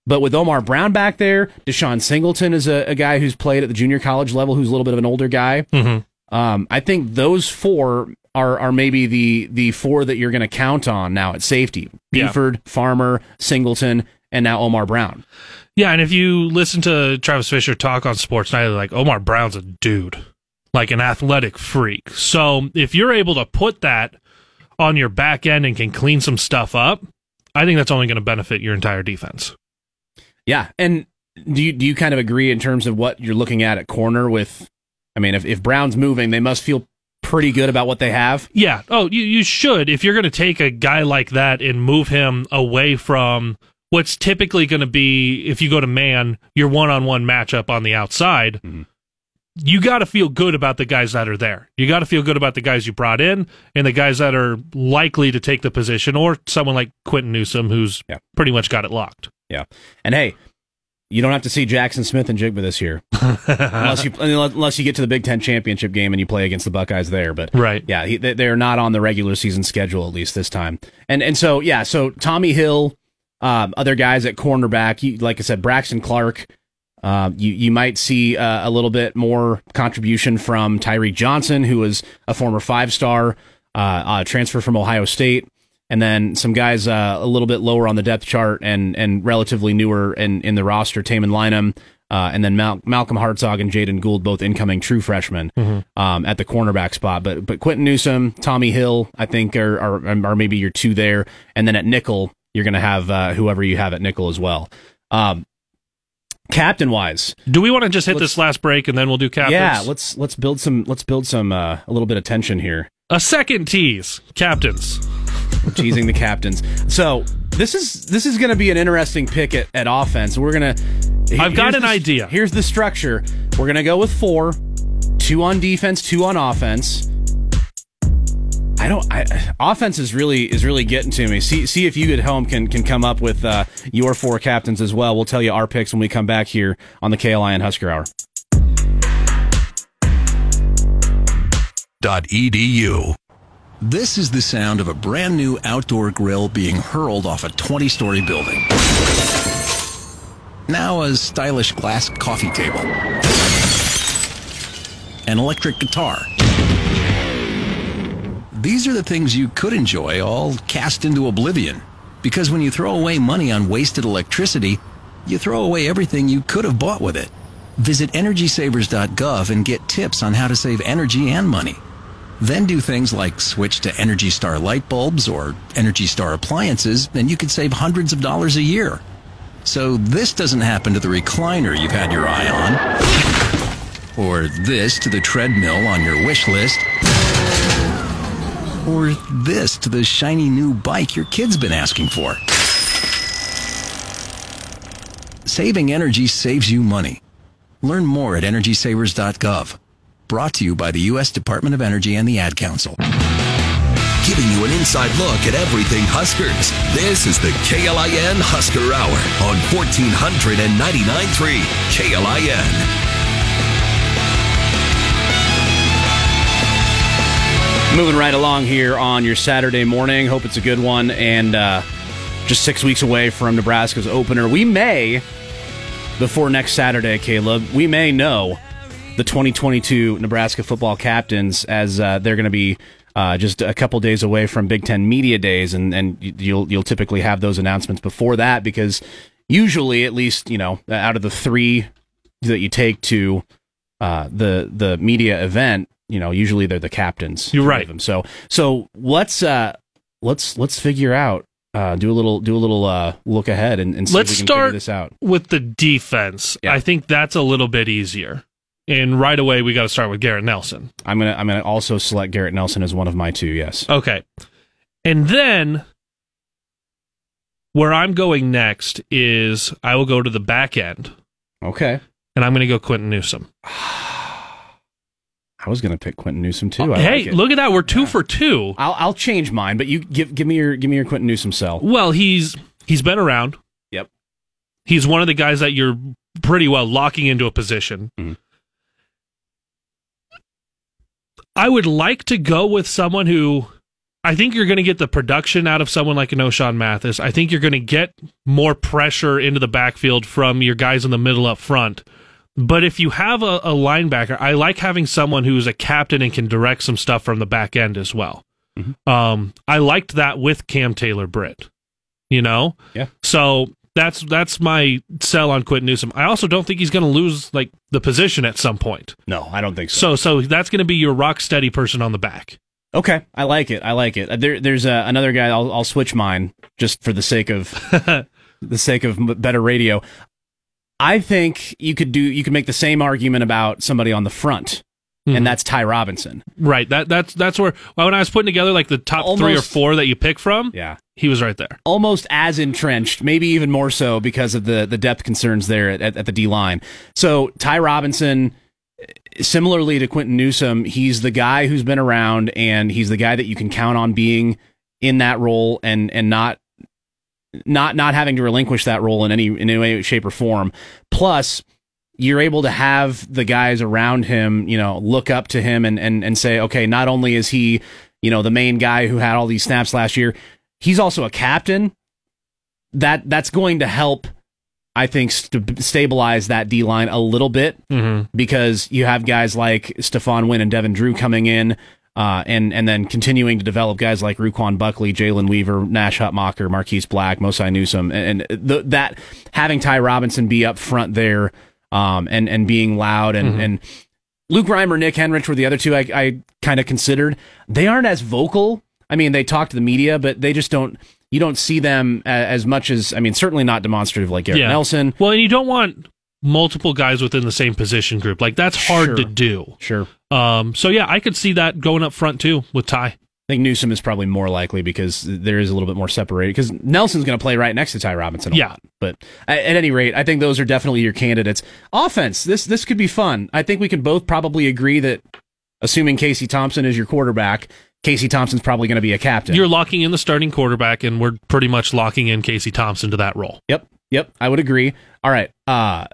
But with Omar Brown back there, DeShon Singleton is a, a guy who's played at the junior college level, who's a little bit of an older guy. Mm-hmm. Um, I think those four are are maybe the the four that you're going to count on now at safety: Yeah. Buford, Farmer, Singleton, and now Omar Brown. Yeah, and if you listen to Travis Fisher talk on Sports Night, like Omar Brown's a dude, like an athletic freak. So if you're able to put that on your back end and can clean some stuff up, I think that's only going to benefit your entire defense. Yeah, and do you do you kind of agree in terms of what you're looking at at corner with? I mean, if if Brown's moving, they must feel pretty good about what they have. Yeah. Oh, you, you should. If you're going to take a guy like that and move him away from what's typically going to be, if you go to man, your one on one matchup on the outside, mm-hmm. You got to feel good about the guys that are there. You got to feel good about the guys you brought in and the guys that are likely to take the position, or someone like Quinton Newsome, who's Yeah. pretty much got it locked. Yeah, and hey, you don't have to see Jackson Smith and Jigba this year, <laughs> unless you unless you get to the Big Ten championship game and you play against the Buckeyes there. But Right. yeah, he, they- they're not on the regular season schedule at least this time. And and so yeah, so Tommy Hill, um, other guys at cornerback, you, like I said, Braxton Clark. Uh, you you might see uh, a little bit more contribution from Tyreke Johnson, who was a former five star uh, uh, transfer from Ohio State, and then some guys uh, a little bit lower on the depth chart and and relatively newer in, in the roster, Tamon Lynum, uh, and then Mal- Malcolm Hartzog and Jaden Gould, both incoming true freshmen um, at the cornerback spot. But but Quentin Newsom, Tommy Hill, I think are are, are maybe your two there, and then at nickel you're going to have uh, whoever you have at nickel as well. Um, captain wise, Do we want to just hit this last break and then we'll do captains? yeah, let's let's build some let's build some uh, a little bit of tension here. a second tease, captains. teasing the captains. So this is this is going to be an interesting pick at, at offense. We're gonna. I've got an the- idea. Here's the structure. We're gonna go with four, two on defense, two on offense. I don't. I, offense is really is really getting to me. See see if you at home can can come up with uh, your four captains as well. We'll tell you our picks when we come back here on the KLIN Husker Hour. Dot edu. This is the sound of a brand new outdoor grill being hurled off a 20 story building. Now a stylish glass coffee table. An electric guitar. These are the things you could enjoy all cast into oblivion. Because when you throw away money on wasted electricity, you throw away everything you could have bought with it. Visit EnergySavers.gov and get tips on how to save energy and money. Then do things like switch to Energy Star light bulbs or Energy Star appliances, and you could save hundreds of dollars a year. So this doesn't happen to the recliner you've had your eye on, or this to the treadmill on your wish list, or this to the shiny new bike your kid's been asking for. Saving energy saves you money. Learn more at EnergySavers.gov. Brought to you by the U.S. Department of Energy and the Ad Council. Giving you an inside look at everything Huskers. This is the KLIN Husker Hour on 1499.3 KLIN. Moving right along here on your Saturday morning. Hope it's a good one. And uh, just six weeks away from Nebraska's opener, we may, before next Saturday, Caleb, we may know the 2022 Nebraska football captains as uh, they're going to be uh, just a couple days away from Big Ten Media Days, and and you'll you'll typically have those announcements before that because usually, at least you know, out of the three that you take to uh, the the media event, you know, usually they're the captains. You're right. of Them. So so let's uh let's let's figure out uh do a little do a little uh look ahead and, and see Let's if we can start this out. with the defense. Yeah. I think that's a little bit easier. And right away, we got to start with Garrett Nelson. I'm gonna I'm gonna also select Garrett Nelson as one of my two. Yes. Okay. And then where I'm going next is I will go to the back end Okay. and I'm going to go Quinton Newsome. <sighs> <sighs> I was gonna pick Quinton Newsome too. I hey, like look at that. We're two for two. I'll I'll change mine, but you give give me your give me your Quinton Newsome sell. Well, he's he's been around. Yep. He's one of the guys that you're pretty well locking into a position. Mhm. I would like to go with someone who I think you're going to get the production out of someone like an Ochaun Mathis. I think you're going to get more pressure into the backfield from your guys in the middle up front. But if you have a, a linebacker, I like having someone who's a captain and can direct some stuff from the back end as well. Um, I liked that with Cam Taylor Britt. You know, Yeah. So that's that's my sell on Quinton Newsome. I also don't think he's going to lose like the position at some point. No, I don't think so. So so that's going to be your rock steady person on the back. Okay, I like it. I like it. Uh, There, there's uh, another guy. I'll, I'll switch mine just for the sake of <laughs> the sake of better radio. I think you could do. You could make the same argument about somebody on the front, Mhm. and that's Ty Robinson. Right. That that's that's where well, when I was putting together like the top three or four that you pick from, Yeah, he was right there. almost as entrenched, maybe even more so because of the the depth concerns there at, at, at the D line. So Ty Robinson, similarly to Quinton Newsome, he's the guy who's been around, and he's the guy that you can count on being in that role and and not not not having to relinquish that role in any in any way, shape, or form. Plus. You're able to have the guys around him, you know, look up to him and, and, and say, okay, not only is he, you know, the main guy who had all these snaps last year, he's also a captain. That that's going to help, I think, st- stabilize that D line a little bit Mm-hmm. because you have guys like Stephon Wynn and Devin Drew coming in, uh, and and then continuing to develop guys like Ru'Quan Buckley, Jalen Weaver, Nash Hutmacher, Marquis Black, Mosai Newsom, and, and that having Ty Robinson be up front there, um, and and being loud and Mhm. and Luke Reimer, Nick Henrich were the other two I, I kind of considered. They aren't as vocal. I mean, they talk to the media, but they just don't. You don't see them a- as much as. I mean, certainly not demonstrative like Garrett Nelson. Well, and you don't want multiple guys within the same position group. Like that's hard Sure. to do. Sure. Um. So yeah, I could see that going up front too with Ty. I think Newsome is probably more likely because there is a little bit more separated. Because Nelson's going to play right next to Ty Robinson. A Yeah. lot. But at, at any rate, I think those are definitely your candidates. Offense. This this could be fun. I think we can both probably agree that, assuming Casey Thompson is your quarterback, Casey Thompson's probably going to be a captain. You're locking in the starting quarterback, and we're pretty much locking in Casey Thompson to that role. Yep, yep, I would agree. All right, uh,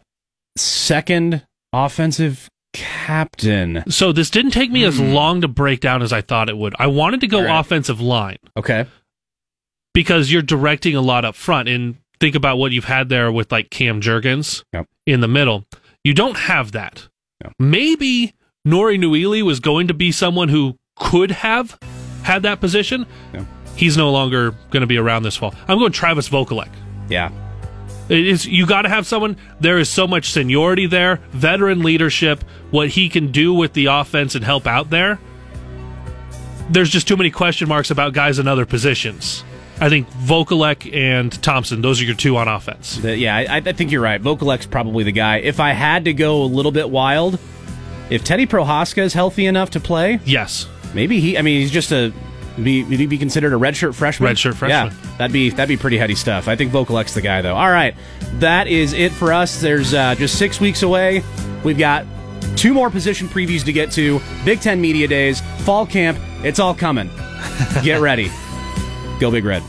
second offensive captain. So this didn't take me as Hmm. long to break down as I thought it would. I wanted to go right. offensive line Okay, because you're directing a lot up front, and think about what you've had there with like Cam Jurgens Yep. in the middle. You don't have that. No. Maybe Nori Nuili was going to be someone who could have had that position. Yeah. He's no longer going to be around this fall. I'm going Travis Vokolek. yeah, It is you got to have someone. There is so much seniority there, veteran leadership, what he can do with the offense and help out there. There's just too many question marks about guys in other positions. I think Vokolek and Thompson; those are your two on offense. The- yeah, I, I think you're right. Vokolek's probably the guy. If I had to go a little bit wild, if Teddy Prochazka is healthy enough to play, Yes, maybe he. I mean, he's just a. Be, would he be considered a redshirt freshman? Redshirt freshman. Yeah, that'd be that'd be pretty heady stuff. I think Vokolek's the guy though. All right, that is it for us. There's uh, just six weeks away. We've got two more position previews to get to. Big Ten media days, fall camp. It's all coming. Get ready. <laughs> Go Big Red.